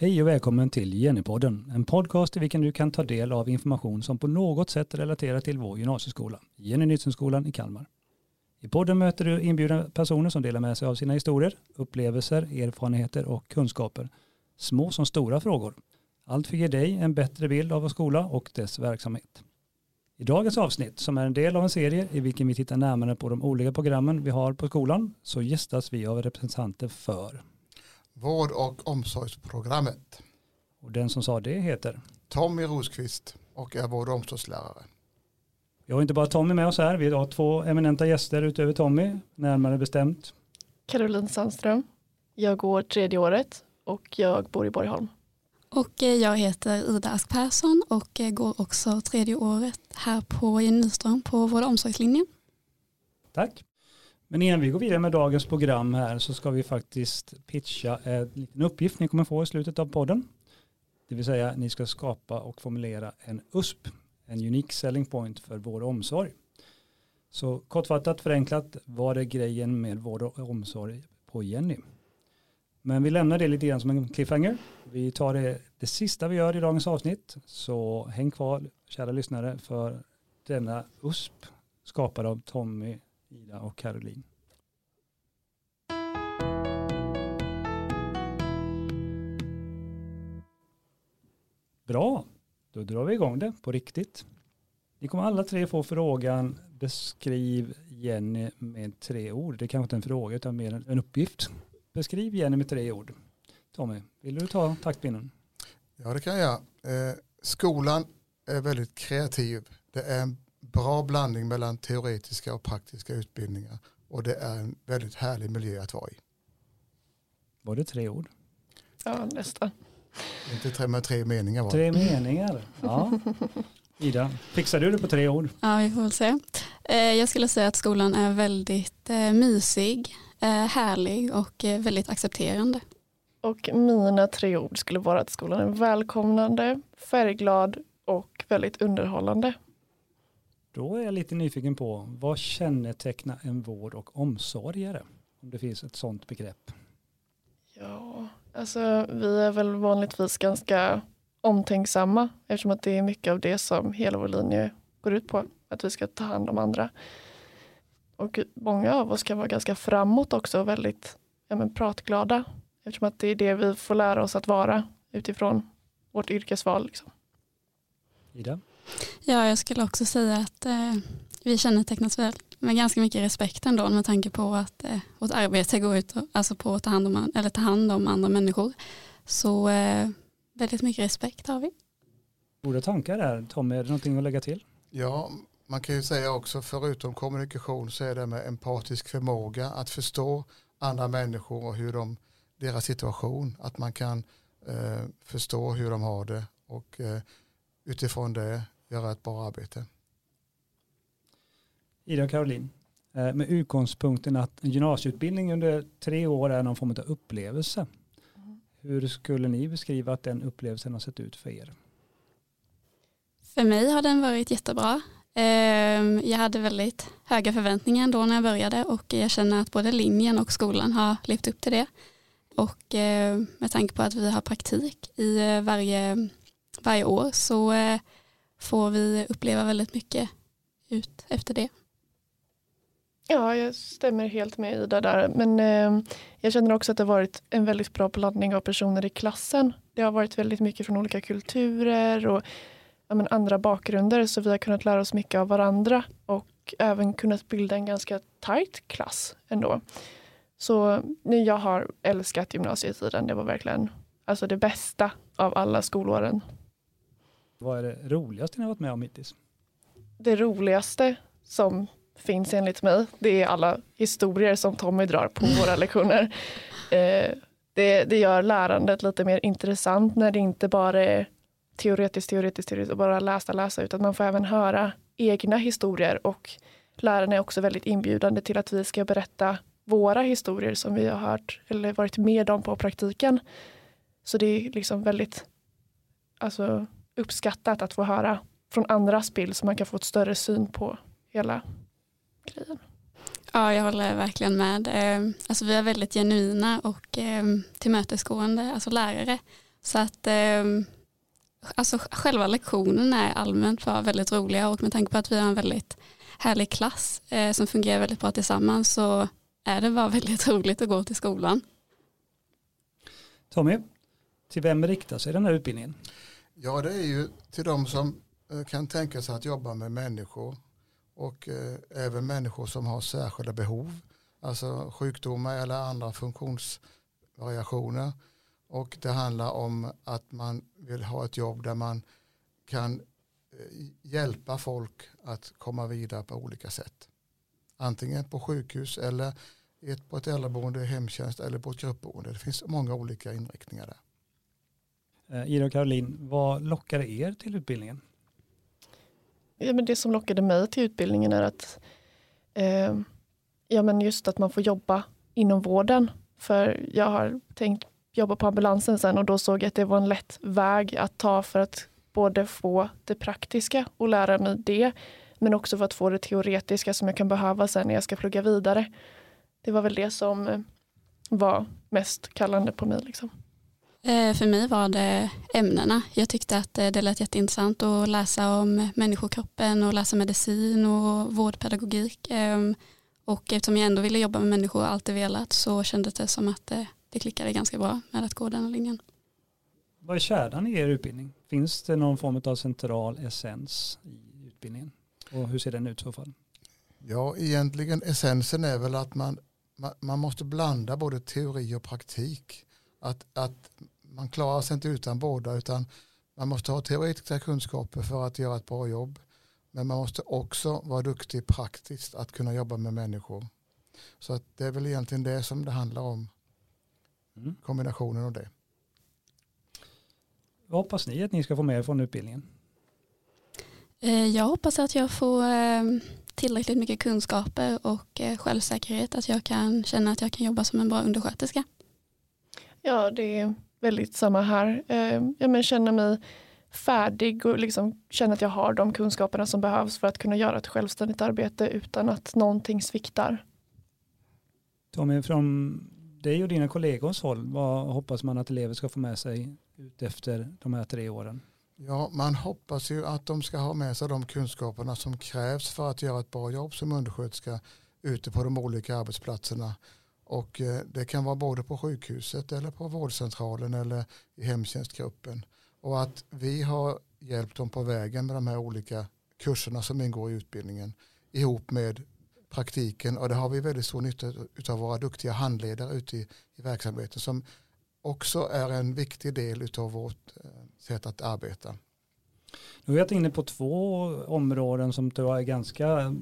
Hej och välkommen till Jennypodden, en podcast i vilken du kan ta del av information som på något sätt relaterar till vår gymnasieskola, Jenny Nilssonskolan i Kalmar. I podden möter du inbjudna personer som delar med sig av sina historier, upplevelser, erfarenheter och kunskaper. Små som stora frågor. Allt för att ge dig en bättre bild av vår skola och dess verksamhet. I dagens avsnitt, som är en del av en serie i vilken vi tittar närmare på de olika programmen vi har på skolan, så gästas vi av representanter för Vård och omsorgsprogrammet. och den som sa det heter Tommy Rosqvist och är vård och omsorgslärare. Vi har inte bara Tommy med oss här, vi har två eminenta gäster utöver Tommy, närmare bestämt. Caroline Sandström. Jag går tredje året och jag bor i Borgholm. Och eh, jag heter Ida Ask Persson och eh, går också tredje året här på Jenny Nyström på vård och omsorgslinjen. Tack. Men innan vi går vidare med dagens program här så ska vi faktiskt pitcha en liten uppgift ni kommer få i slutet av podden. Det vill säga ni ska skapa och formulera en USP, en unik selling point för vård och omsorg. Så kortfattat förenklat, vad är grejen med vård och omsorg på Jenny? Men vi lämnar det lite grann som en cliffhanger. Vi tar det, det sista vi gör i dagens avsnitt. Så häng kvar, kära lyssnare, för denna USP skapad av Tommy, Ida och Caroline. Bra, då drar vi igång det på riktigt. Ni kommer alla tre få frågan beskriv Jenny med tre ord. Det är kanske inte en fråga utan mer en- en uppgift. Beskriv Jenny med tre ord. Tommy, vill du ta taktpinnen? Ja det kan jag. Eh, skolan är väldigt kreativ. Det är en bra blandning mellan teoretiska och praktiska utbildningar. Och det är en väldigt härlig miljö att vara i. Var det tre ord? Ja, nästan. Inte tre med tre meningar var det. Tre meningar. Ja. Ida, fixar du det på tre ord? Ja, vi får väl se. Eh, Jag skulle säga att skolan är väldigt eh, mysig, eh, härlig och väldigt accepterande. Och mina tre ord skulle vara att skolan är välkomnande, färgglad och väldigt underhållande. Då är jag lite nyfiken på vad kännetecknar en vård och omsorgare? Om det finns ett sådant begrepp. Ja, alltså vi är väl vanligtvis ganska omtänksamma eftersom att det är mycket av det som hela vår linje går ut på. Att vi ska ta hand om andra. Och många av oss kan vara ganska framåt också och väldigt ja, men pratglada. Eftersom att det är det vi får lära oss att vara utifrån vårt yrkesval. Liksom. Ida? Ja, jag skulle också säga att eh, vi kännetecknas väl med ganska mycket respekt ändå med tanke på att eh, vårt arbete går ut och, alltså på att ta hand, om, eller ta hand om andra människor. Så eh, väldigt mycket respekt har vi. Goda tankar där. Tommy, är det någonting att lägga till? Ja, man kan ju säga också förutom kommunikation så är det med empatisk förmåga att förstå andra människor och hur de, deras situation, att man kan eh, förstå hur de har det och eh, utifrån det göra ett bra arbete. Ida och Caroline, eh, med utgångspunkten att en gymnasieutbildning under tre år är någon form av upplevelse. Hur skulle ni beskriva att den upplevelsen har sett ut för er? För mig har den varit jättebra. Ehm, Jag hade väldigt höga förväntningar ändå när jag började och jag känner att både linjen och skolan har levt upp till det. Och eh, med tanke på att vi har praktik i eh, varje, varje år så får vi uppleva väldigt mycket ut efter det. Ja, jag stämmer helt med Ida där. Men eh, jag känner också att det har varit en väldigt bra blandning av personer i klassen. Det har varit väldigt mycket från olika kulturer och ja, men andra bakgrunder. Så vi har kunnat lära oss mycket av varandra och även kunnat bilda en ganska tajt klass ändå. Så nej, jag har älskat gymnasietiden. Det var verkligen alltså det bästa av alla skolåren. Vad är det roligaste ni har varit med om hittills? Det roligaste som finns enligt mig, det är alla historier som Tommy drar på våra lektioner. Eh, det, det gör lärandet lite mer intressant när det inte bara är teoretiskt, teoretiskt, teoretiskt och bara läsa, läsa, utan man får även höra egna historier och lärarna är också väldigt inbjudande till att vi ska berätta våra historier som vi har hört eller varit med om på praktiken. Så det är liksom väldigt alltså, uppskattat att få höra från andras bild så man kan få ett större syn på hela grejen. Ja, jag håller verkligen med. Eh, Alltså, vi är väldigt genuina och eh, tillmötesgående, alltså lärare. Så att eh, alltså själva lektionerna är allmänt bara väldigt roliga och med tanke på att vi har en väldigt härlig klass eh, som fungerar väldigt bra tillsammans så är det bara väldigt roligt att gå till skolan. Tommy, till vem riktar sig den här utbildningen? Ja, det är ju till de som eh, kan tänka sig att jobba med människor och eh, även människor som har särskilda behov, alltså sjukdomar eller andra funktionsvariationer. Och det handlar om att man vill ha ett jobb där man kan eh, hjälpa folk att komma vidare på olika sätt. Antingen på sjukhus eller på ett äldreboende, hemtjänst eller på ett gruppboende. Det finns många olika inriktningar där. Eh, Ida och Caroline, vad lockade er till utbildningen? Ja, men det som lockade mig till utbildningen är att eh, ja, men just att man får jobba inom vården. För jag har tänkt jobba på ambulansen sen och då såg jag att det var en lätt väg att ta för att både få det praktiska och lära mig det, men också för att få det teoretiska som jag kan behöva sen när jag ska plugga vidare. Det var väl det som eh, var mest kallande på mig. Liksom. Eh, för mig var det ämnena. Jag tyckte att eh, det lät jätteintressant att läsa om människokroppen och läsa medicin och vårdpedagogik. Ehm, och eftersom jag ändå ville jobba med människor och alltid velat så kändes det som att det klickade ganska bra med att gå den linjen. Vad är kärnan i er utbildning? Finns det någon form av central essens i utbildningen? Och hur ser den ut i så fall? Ja, egentligen essensen är väl att man, man, man måste blanda både teori och praktik. Att, att man klarar sig inte utan båda utan man måste ha teoretiska kunskaper för att göra ett bra jobb. Men man måste också vara duktig praktiskt att kunna jobba med människor. Så att det är väl egentligen det som det handlar om. Mm. Kombinationen av det. Vad hoppas ni att ni ska få med från utbildningen? Eh, jag hoppas att jag får eh, tillräckligt mycket kunskaper och eh, självsäkerhet att jag kan känna att jag kan jobba som en bra undersköterska. Ja, det är väldigt samma här. Jag känner mig färdig och liksom känner att jag har de kunskaperna som behövs för att kunna göra ett självständigt arbete utan att någonting sviktar. Tommy, från dig och dina kollegors håll, vad hoppas man att elever ska få med sig ut efter de här tre åren? Ja, man hoppas ju att de ska ha med sig de kunskaperna som krävs för att göra ett bra jobb som undersköterska ute på de olika arbetsplatserna. Och eh, det kan vara både på sjukhuset eller på vårdcentralen eller i hemtjänstgruppen. Och att vi har hjälpt dem på vägen med de här olika kurserna som ingår i utbildningen ihop med praktiken och det har vi väldigt stor nytta av våra duktiga handledare ute i, i verksamheten som också är en viktig del av vårt eh, sätt att arbeta. Nu har vi varit inne på två områden som tror jag är ganska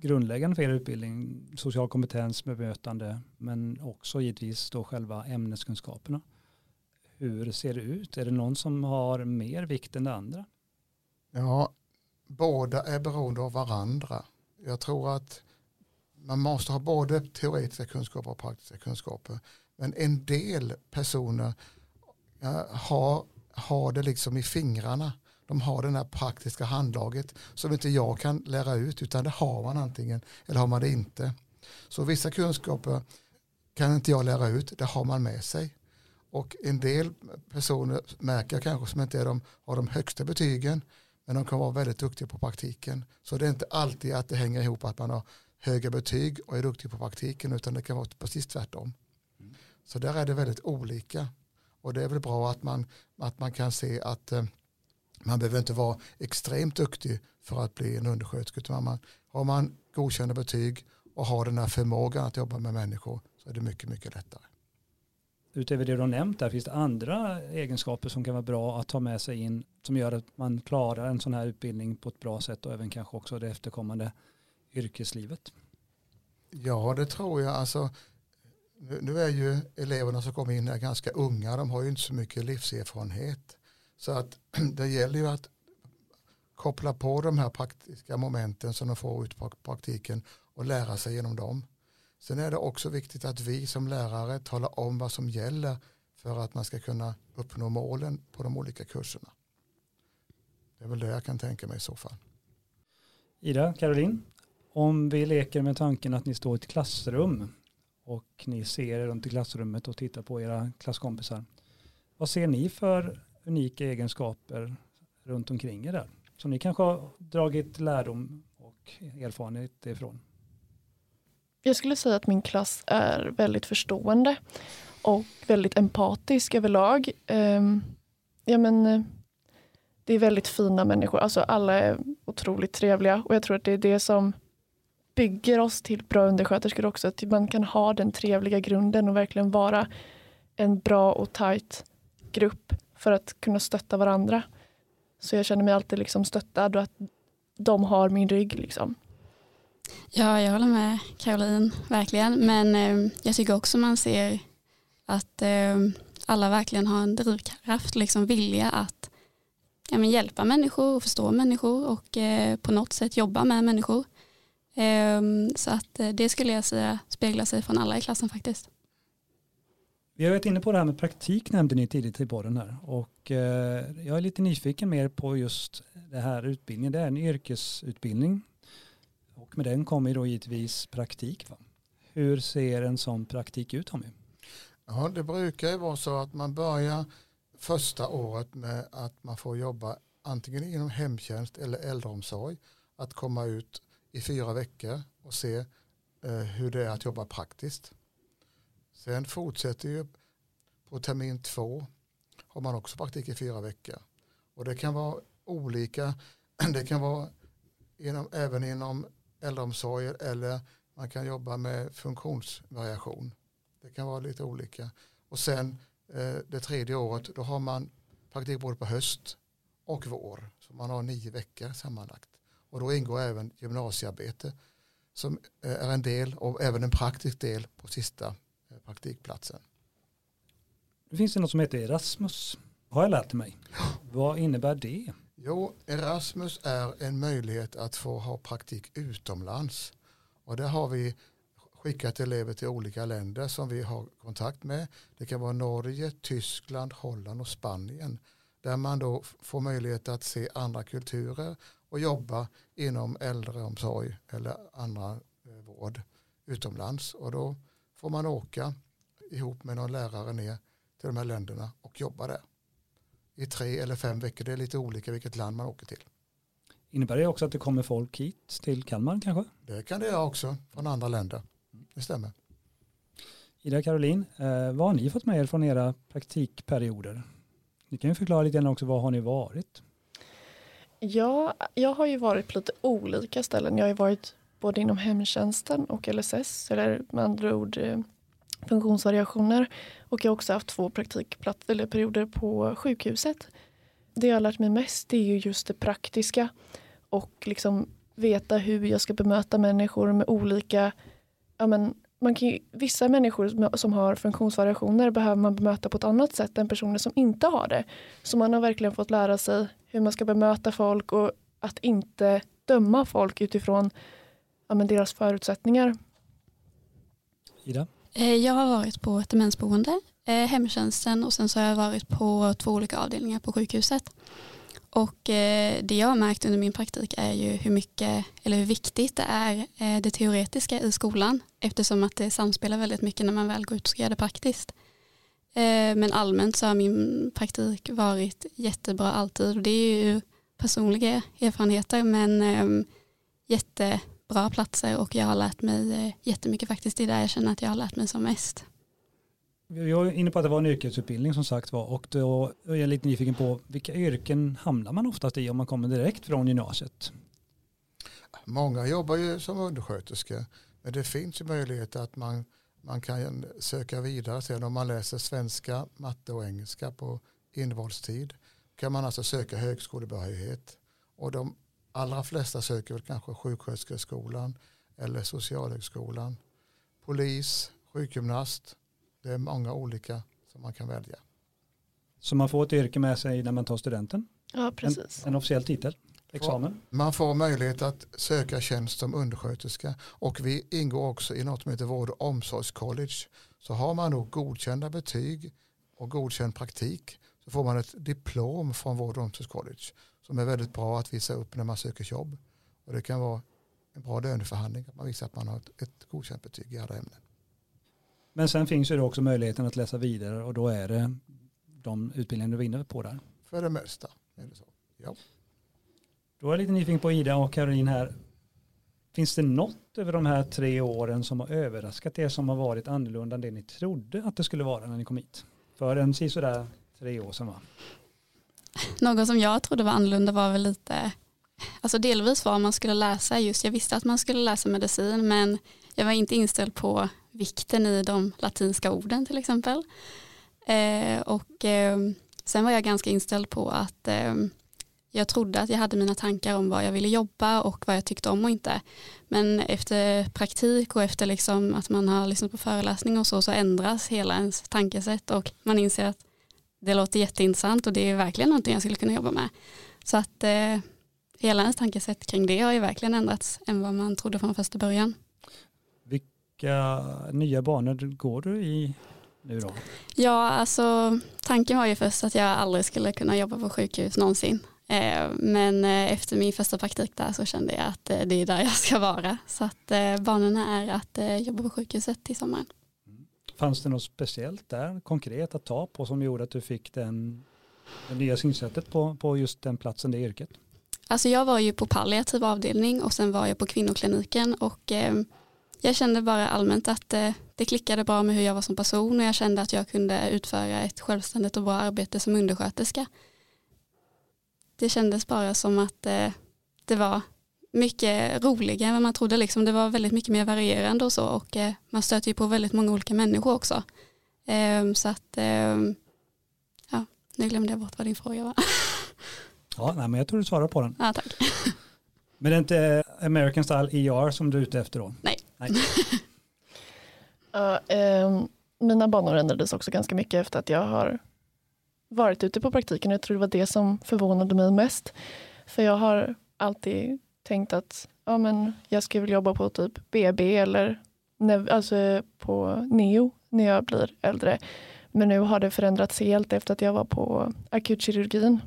grundläggande för er utbildning. Social kompetens, bemötande, men också givetvis då själva ämneskunskaperna. Hur ser det ut? Är det någon som har mer vikt än det andra? Ja, båda är beroende av varandra. Jag tror att man måste ha både teoretiska kunskaper och praktiska kunskaper. Men en del personer har, har det liksom i fingrarna. De har det här praktiska handlaget som inte jag kan lära ut utan det har man antingen eller har man det inte. Så vissa kunskaper kan inte jag lära ut, det har man med sig. Och en del personer märker jag kanske som inte är de, har de högsta betygen men de kan vara väldigt duktiga på praktiken. Så det är inte alltid att det hänger ihop att man har höga betyg och är duktig på praktiken utan det kan vara precis tvärtom. Mm. Så där är det väldigt olika och det är väl bra att man, att man kan se att eh, man behöver inte vara extremt duktig för att bli en undersköterska utan man, har man godkända betyg och har den här förmågan att jobba med människor så är det mycket, mycket lättare. Utöver det du har nämnt där, finns det andra egenskaper som kan vara bra att ta med sig in som gör att man klarar en sån här utbildning på ett bra sätt och även kanske också det efterkommande yrkeslivet? Ja, det tror jag. Alltså, nu är ju eleverna som kommer in här ganska unga. De har ju inte så mycket livserfarenhet. Så att det gäller ju att koppla på de här praktiska momenten som de får ut på praktiken och lära sig genom dem. Sen är det också viktigt att vi som lärare talar om vad som gäller för att man ska kunna uppnå målen på de olika kurserna. Det är väl det jag kan tänka mig i så fall. Ida, Caroline, om vi leker med tanken att ni står i ett klassrum och ni ser runt i klassrummet och tittar på era klasskompisar. Vad ser ni för unika egenskaper runt omkring er där? Som ni kanske har dragit lärdom och erfarenhet ifrån? Jag skulle säga att min klass är väldigt förstående och väldigt empatisk överlag. Ehm, ja, men, eh, det är väldigt fina människor, alltså alla är otroligt trevliga och jag tror att det är det som bygger oss till bra undersköterskor också, att man kan ha den trevliga grunden och verkligen vara en bra och tajt grupp för att kunna stötta varandra. Så jag känner mig alltid liksom stöttad och att de har min rygg. Liksom. Ja, jag håller med Caroline, verkligen. Men eh, jag tycker också man ser att eh, alla verkligen har en drivkraft, liksom vilja att ja, men hjälpa människor och förstå människor och eh, på något sätt jobba med människor. Ehm, så att eh, det skulle jag säga speglar sig från alla i klassen faktiskt. Vi har varit inne på det här med praktik nämnde ni tidigt i podden här och eh, jag är lite nyfiken mer på just det här utbildningen. Det är en yrkesutbildning och med den kommer då givetvis praktik. Va? Hur ser en sån praktik ut Tommy? Ja, det brukar ju vara så att man börjar första året med att man får jobba antingen inom hemtjänst eller äldreomsorg. Att komma ut i fyra veckor och se eh, hur det är att jobba praktiskt. Sen fortsätter ju på termin två har man också praktik i fyra veckor. Och det kan vara olika, det kan vara inom, även inom äldreomsorgen eller man kan jobba med funktionsvariation. Det kan vara lite olika. Och sen eh, det tredje året då har man praktik både på höst och vår. Så man har nio veckor sammanlagt. Och då ingår även gymnasiearbete som eh, är en del och även en praktisk del på sista praktikplatsen. Det finns det något som heter Erasmus, har jag lärt mig. Vad innebär det? Jo, Erasmus är en möjlighet att få ha praktik utomlands. Och där har vi skickat elever till olika länder som vi har kontakt med. Det kan vara Norge, Tyskland, Holland och Spanien. Där man då får möjlighet att se andra kulturer och jobba inom äldreomsorg eller andra eh, vård utomlands. Och då får man åka ihop med någon lärare ner till de här länderna och jobba där. I tre eller fem veckor, det är lite olika vilket land man åker till. Innebär det också att det kommer folk hit till Kalmar kanske? Det kan det göra också från andra länder. Det stämmer. Ida Caroline, eh, vad har ni fått med er från era praktikperioder? Ni kan ju förklara lite grann också, vad har ni varit? Ja, jag har ju varit på lite olika ställen. Jag har ju varit både inom hemtjänsten och LSS, eller med andra ord eh, funktionsvariationer. Och jag har också haft två praktikplatser eller perioder på sjukhuset. Det jag har lärt mig mest det är ju just det praktiska och liksom veta hur jag ska bemöta människor med olika ja, men, man kan ju, vissa människor som har funktionsvariationer behöver man bemöta på ett annat sätt än personer som inte har det. Så man har verkligen fått lära sig hur man ska bemöta folk och att inte döma folk utifrån ja, men deras förutsättningar. Ida? Eh, jag har varit på ett demensboende, eh, hemtjänsten och sen så har jag varit på två olika avdelningar på sjukhuset. Och eh, det jag har märkt under min praktik är ju hur mycket eller hur viktigt det är det teoretiska i skolan eftersom att det samspelar väldigt mycket när man väl går ut och ska göra det praktiskt. Men allmänt så har min praktik varit jättebra alltid och det är ju personliga erfarenheter men ehm, jättebra platser och jag har lärt mig jättemycket faktiskt. Det är där jag känner att jag har lärt mig som mest. Vi var inne på att det var en yrkesutbildning som sagt var och då är jag lite nyfiken på vilka yrken hamnar man oftast i om man kommer direkt från gymnasiet? Många jobbar ju som undersköterska men det finns ju möjlighet att man, man kan söka vidare sen om man läser svenska, matte och engelska på invalstid kan man alltså söka högskolebehörighet och de allra flesta söker väl kanske sjuksköterskeskolan eller socialhögskolan, polis, sjukgymnast, det är många olika som man kan välja. Så man får ett yrke med sig när man tar studenten? Ja, precis. En, en officiell titel? Examen? Man får möjlighet att söka tjänst som undersköterska och vi ingår också i något som heter vård och omsorgscollege. Så har man då godkända betyg och godkänd praktik så får man ett diplom från vård och omsorgscollege som är väldigt bra att visa upp när man söker jobb. Och det kan vara en bra löneförhandling att man visar att man har ett, ett godkänt betyg i alla ämnen. Men sen finns ju också möjligheten att läsa vidare och då är det de utbildningar du var inne på där. För det mesta är det så. Då är jag lite nyfiken på Ida och Caroline här. Finns det något över de här tre åren som har överraskat er som har varit annorlunda än det ni trodde att det skulle vara när ni kom hit? För en sådär tre år sedan va? Något som jag trodde var annorlunda var väl lite, alltså delvis vad man skulle läsa just, jag visste att man skulle läsa medicin men jag var inte inställd på vikten i de latinska orden till exempel. Eh, och eh, sen var jag ganska inställd på att eh, jag trodde att jag hade mina tankar om vad jag ville jobba och vad jag tyckte om och inte. Men efter praktik och efter liksom att man har lyssnat på föreläsning och så så ändras hela ens tankesätt och man inser att det låter jätteintressant och det är verkligen någonting jag skulle kunna jobba med. Så att eh, hela ens tankesätt kring det har ju verkligen ändrats än vad man trodde från första början. Vilka nya banor går du i nu då? Ja, alltså tanken var ju först att jag aldrig skulle kunna jobba på sjukhus någonsin. Eh, men eh, efter min första praktik där så kände jag att eh, det är där jag ska vara. Så att banorna är att jobba på sjukhuset till sommaren. Fanns det något speciellt där, konkret att ta på som gjorde att du fick den, det nya synsättet på, på just den platsen, det yrket? Alltså jag var ju på palliativ avdelning och sen var jag på kvinnokliniken och eh, jag kände bara allmänt att eh, det klickade bra med hur jag var som person och jag kände att jag kunde utföra ett självständigt och bra arbete som undersköterska det kändes bara som att eh, det var mycket roligare än vad man trodde. Liksom. Det var väldigt mycket mer varierande och så och eh, man stöter ju på väldigt många olika människor också. Eh, så att, ehm, ja, nu glömde jag bort vad din fråga var. Ja, nej, men jag tror du svarar på den. Ja, tack. Men det är inte American Style ER som du är ute efter då? Nej. nej. uh, um, mina banor ändrades också ganska mycket efter att jag har varit ute på praktiken. Jag tror det var det som förvånade mig mest. För jag har alltid tänkt att ja, men jag ska väl jobba på typ BB eller alltså på neo när jag blir äldre. Men nu har det förändrats helt efter att jag var på akutkirurgin.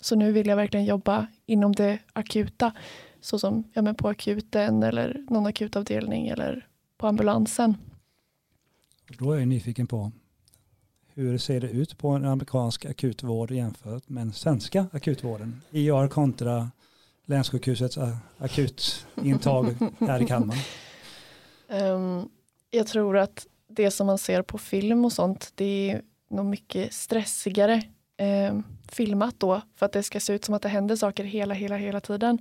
Så nu vill jag verkligen jobba inom det akuta. Så som ja, men på akuten eller någon akutavdelning eller på ambulansen. Då är jag nyfiken på hur ser det ut på en amerikansk akutvård jämfört med den svenska akutvården? IR kontra länssjukhusets akutintag här i Kalmar. Um, jag tror att det som man ser på film och sånt, det är nog mycket stressigare eh, filmat då för att det ska se ut som att det händer saker hela, hela, hela tiden.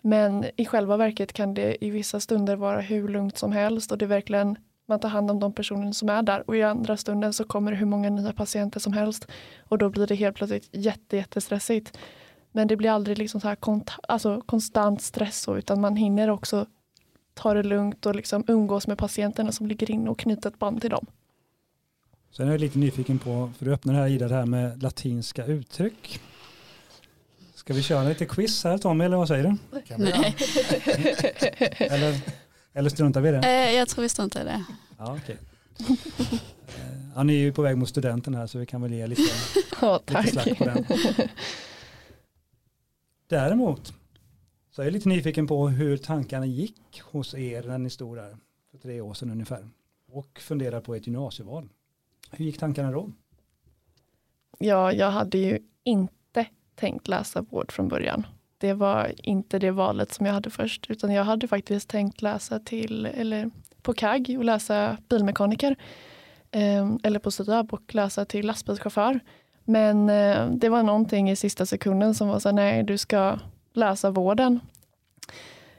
Men i själva verket kan det i vissa stunder vara hur lugnt som helst och det är verkligen man tar hand om de personer som är där och i andra stunden så kommer det hur många nya patienter som helst och då blir det helt plötsligt jätte, jättestressigt. Men det blir aldrig liksom så här kont alltså konstant stress så, utan man hinner också ta det lugnt och liksom umgås med patienterna som ligger inne och knyta ett band till dem. Sen är jag lite nyfiken på, för du öppnar här Ida, det här med latinska uttryck. Ska vi köra lite quiz här Tommy, eller vad säger du? Nej. eller eller struntar vi i det? Eh, jag tror vi struntar i det. Ja, okay. ja, ni är ju på väg mot studenten här så vi kan väl ge lite, ja, tack. lite slack på den. Däremot så är jag lite nyfiken på hur tankarna gick hos er när ni stod där för tre år sedan ungefär och funderar på ett gymnasieval. Hur gick tankarna då? Ja, jag hade ju inte tänkt läsa vård från början det var inte det valet som jag hade först, utan jag hade faktiskt tänkt läsa till, eller på KAG och läsa bilmekaniker. Eh, eller på SIAB och läsa till lastbilschaufför. Men eh, det var någonting i sista sekunden som var så nej, du ska läsa vården.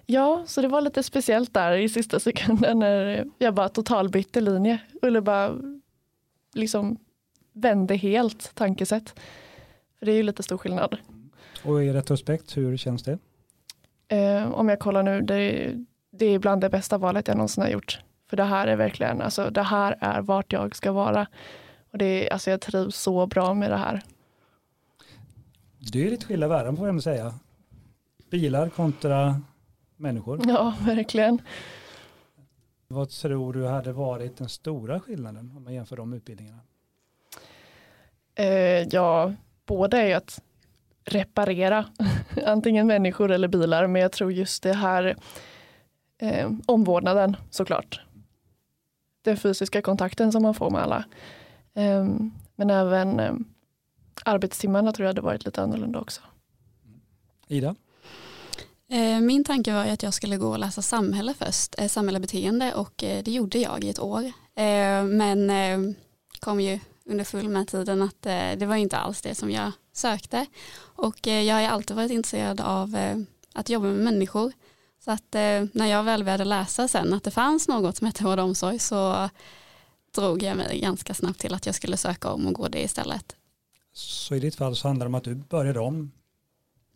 Ja, så det var lite speciellt där i sista sekunden när jag bara totalbytte linje. Eller bara liksom vände helt tankesätt. För det är ju lite stor skillnad. Och i retrospekt, hur känns det? Eh, om jag kollar nu, det, det är bland det bästa valet jag någonsin har gjort. För det här är verkligen, alltså det här är vart jag ska vara. Och det alltså jag trivs så bra med det här. Det är lite skilda värden får jag säga. Bilar kontra människor. Ja, verkligen. Vad tror du hade varit den stora skillnaden om man jämför de utbildningarna? Eh, ja, båda är ju att reparera antingen människor eller bilar. Men jag tror just det här eh, omvårdnaden såklart. Den fysiska kontakten som man får med alla. Eh, men även eh, arbetstimmarna tror jag hade varit lite annorlunda också. Ida? Eh, min tanke var att jag skulle gå och läsa samhälle först, eh, samhälle beteende och eh, det gjorde jag i ett år. Men kom ju under full med tiden att det var inte alls det som jag sökte. Och jag har alltid varit intresserad av att jobba med människor. Så att när jag väl började läsa sen att det fanns något som hette vård och omsorg så drog jag mig ganska snabbt till att jag skulle söka om och gå det istället. Så i ditt fall så handlar det om att du började om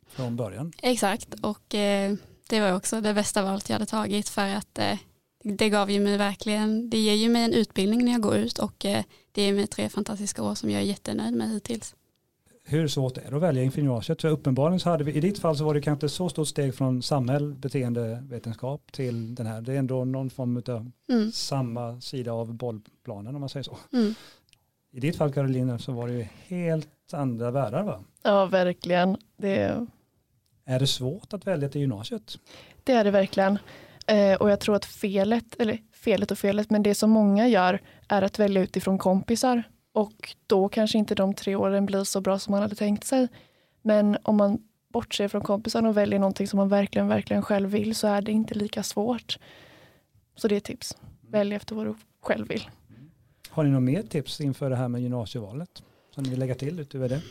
från början? Exakt och eh, det var också det bästa valet jag hade tagit för att eh, det gav ju mig verkligen, det ger ju mig en utbildning när jag går ut och eh, det ger mig tre fantastiska år som jag är jättenöjd med hittills. Hur svårt är det att välja inför gymnasiet? För uppenbarligen så hade vi, i ditt fall så var det kanske så stort steg från samhäll, beteendevetenskap till den här. Det är ändå någon form av mm. samma sida av bollplanen om man säger så. Mm. I ditt fall Karolina så var det ju helt andra världar va? Ja verkligen. Det... Är det svårt att välja till gymnasiet? Det är det verkligen. Eh, och jag tror att felet, eller felet och felet, men det som många gör är att välja utifrån kompisar. Och då kanske inte de tre åren blir så bra som man hade tänkt sig. Men om man bortser från kompisarna och väljer någonting som man verkligen, verkligen själv vill så är det inte lika svårt. Så det är tips. Välj efter vad du själv vill. Har ni något mer tips inför det här med gymnasievalet? Som ni vill lägga till utöver det?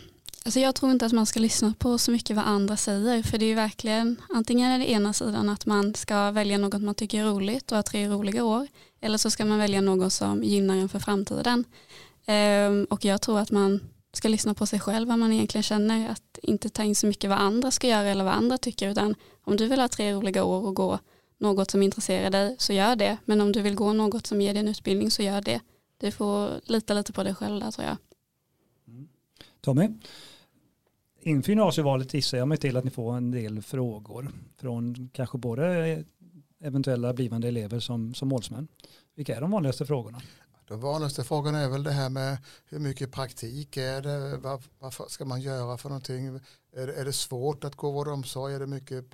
Alltså jag tror inte att man ska lyssna på så mycket vad andra säger för det är verkligen antingen är det ena sidan att man ska välja något man tycker är roligt och ha tre roliga år eller så ska man välja något som gynnar en för framtiden. Ehm, och jag tror att man ska lyssna på sig själv vad man egentligen känner att inte ta in så mycket vad andra ska göra eller vad andra tycker utan om du vill ha tre roliga år och gå något som intresserar dig så gör det men om du vill gå något som ger dig en utbildning så gör det. Du får lita lite på dig själv där tror jag. Mm. Tommy, inför gymnasievalet gissar jag mig till att ni får en del frågor från kanske både eventuella blivande elever som, som målsmän. Vilka är de vanligaste frågorna? Den vanligaste frågan är väl det här med hur mycket praktik är det, vad, vad ska man göra för någonting, är, är det svårt att gå vård och omsorg, är det mycket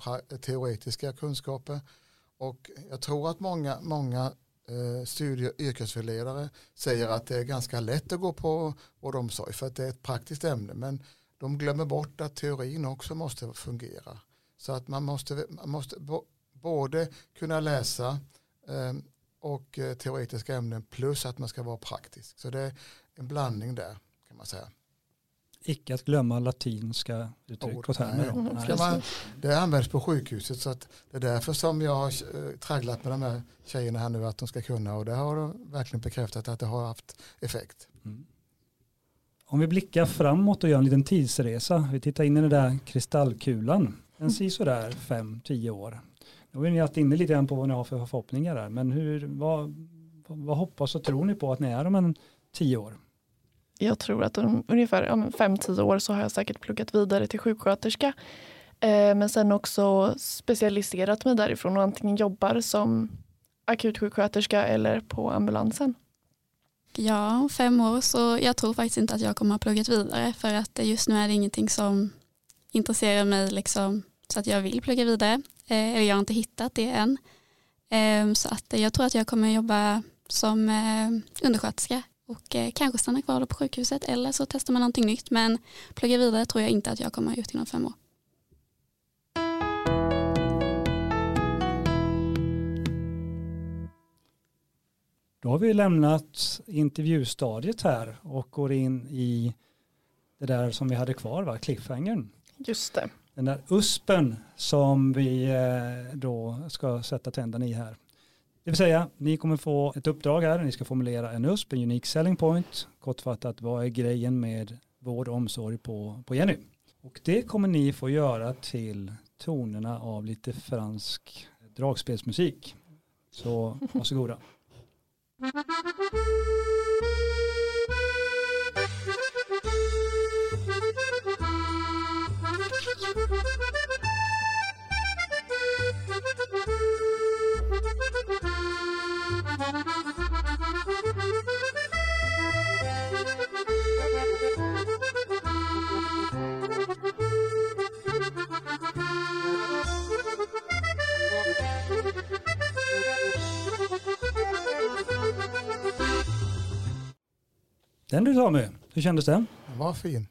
teoretiska kunskaper? Och jag tror att många, många eh, studie och yrkesförledare säger att det är ganska lätt att gå på vård och omsorg för att det är ett praktiskt ämne. Men de glömmer bort att teorin också måste fungera. Så att man måste, man måste både kunna läsa eh, och eh, teoretiska ämnen plus att man ska vara praktisk. Så det är en blandning där kan man säga. Icke att glömma latinska uttryck och termer. Man, det används på sjukhuset så att det är därför som jag har eh, tragglat med de här tjejerna här nu att de ska kunna och det har de verkligen bekräftat att det har haft effekt. Mm. Om vi blickar framåt och gör en liten tidsresa, vi tittar in i den där kristallkulan, den ser sådär fem, tio år. Nu har ni haft inne lite grann på vad ni har för förhoppningar där, men hur, vad, vad hoppas och tror ni på att ni är om en tio år? Jag tror att om ungefär fem, tio år så har jag säkert pluggat vidare till sjuksköterska. Eh, men sen också specialiserat mig därifrån och antingen jobbar som akutsjuksköterska eller på ambulansen. Ja, fem år så jag tror faktiskt inte att jag kommer att plugga vidare för att just nu är det ingenting som intresserar mig liksom så att jag vill plugga vidare. Eh, jag har inte hittat det än. Eh, så att jag tror att jag kommer jobba som eh, undersköterska och eh, kanske stanna kvar på sjukhuset eller så testar man någonting nytt men plugga vidare tror jag inte att jag kommer att gjort inom fem år. Då har vi lämnat intervjustadiet här och går in i det där som vi hade kvar, va? cliffhangern. Just det. Den där uspen som vi eh, då ska sätta tänderna i här. Det vill säga, ni kommer få ett uppdrag här, ni ska formulera en USP, en unique selling point. Kortfattat, vad är grejen med vård och omsorg på, på Jenny? Och det kommer ni få göra till tonerna av lite fransk dragspelsmusik. Så varsågoda. Den du Tommy, hur kändes den? Den var fin.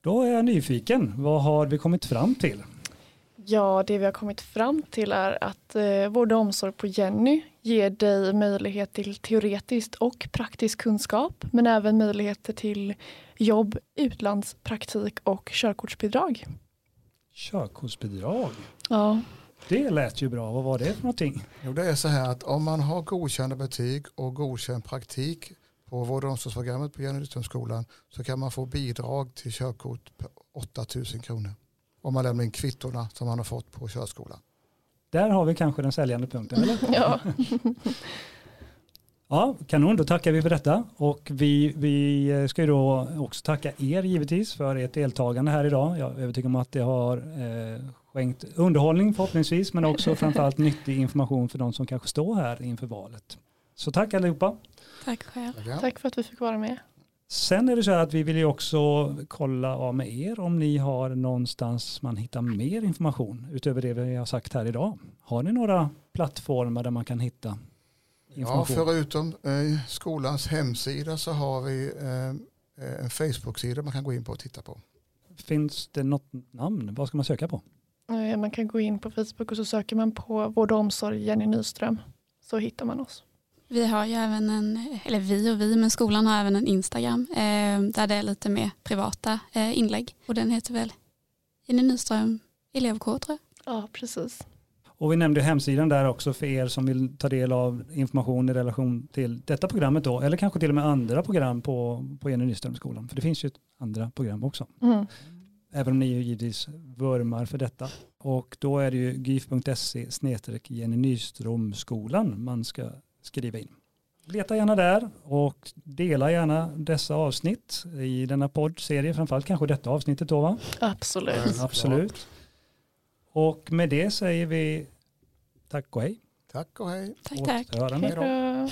Då är jag nyfiken. Vad har vi kommit fram till? Ja, det vi har kommit fram till är att eh, vård och omsorg på Jenny ger dig möjlighet till teoretiskt och praktisk kunskap, men även möjligheter till jobb, utlandspraktik och körkortsbidrag. Körkortsbidrag. Ja, Det lät ju bra. Vad var det för någonting? Jo, det är så här att om man har godkända betyg och godkänd praktik på vård och omsorgsprogrammet på Jenny så kan man få bidrag till körkort på 8000 kronor. Om man lämnar in kvittorna som man har fått på körskolan. Där har vi kanske den säljande punkten, eller? ja. Ja, kanon. Då tackar vi för detta. Och vi, vi ska ju då också tacka er givetvis för ert deltagande här idag. Jag är övertygad om att det har eh, skänkt underhållning förhoppningsvis, men också framförallt nyttig information för de som kanske står här inför valet. Så tack allihopa. Tack själv. Tack för att vi fick vara med. Sen är det så här att vi vill ju också kolla av med er om ni har någonstans man hittar mer information utöver det vi har sagt här idag. Har ni några plattformar där man kan hitta Ja, information? förutom eh, skolans hemsida så har vi eh, en Facebook-sida man kan gå in på och titta på. Finns det något namn? Vad ska man söka på? Eh, Man kan gå in på Facebook och så söker man på vård och omsorg Jenny Nyström. Så hittar man oss. Vi har ju även en, eller vi och vi, men skolan har även en Instagram eh, där det är lite mer privata eh, inlägg. Och den heter väl Jenny Nyström elevkår tror jag. Ja, precis. Och vi nämnde hemsidan där också för er som vill ta del av information i relation till detta programmet då, eller kanske till och med andra program på, på Jenny Nyströmskolan. För det finns ju andra program också. Mm. Även om ni ju givetvis vurmar för detta. Och då är det ju gif.se snedstreck Jenny Nyströmskolan man ska skriva in. Leta gärna där och dela gärna dessa avsnitt i denna poddserie, framförallt kanske detta avsnittet då va? Absolut. Absolut. Och med det säger vi tack och hej. Tack och hej. Tack, tack. Hej då.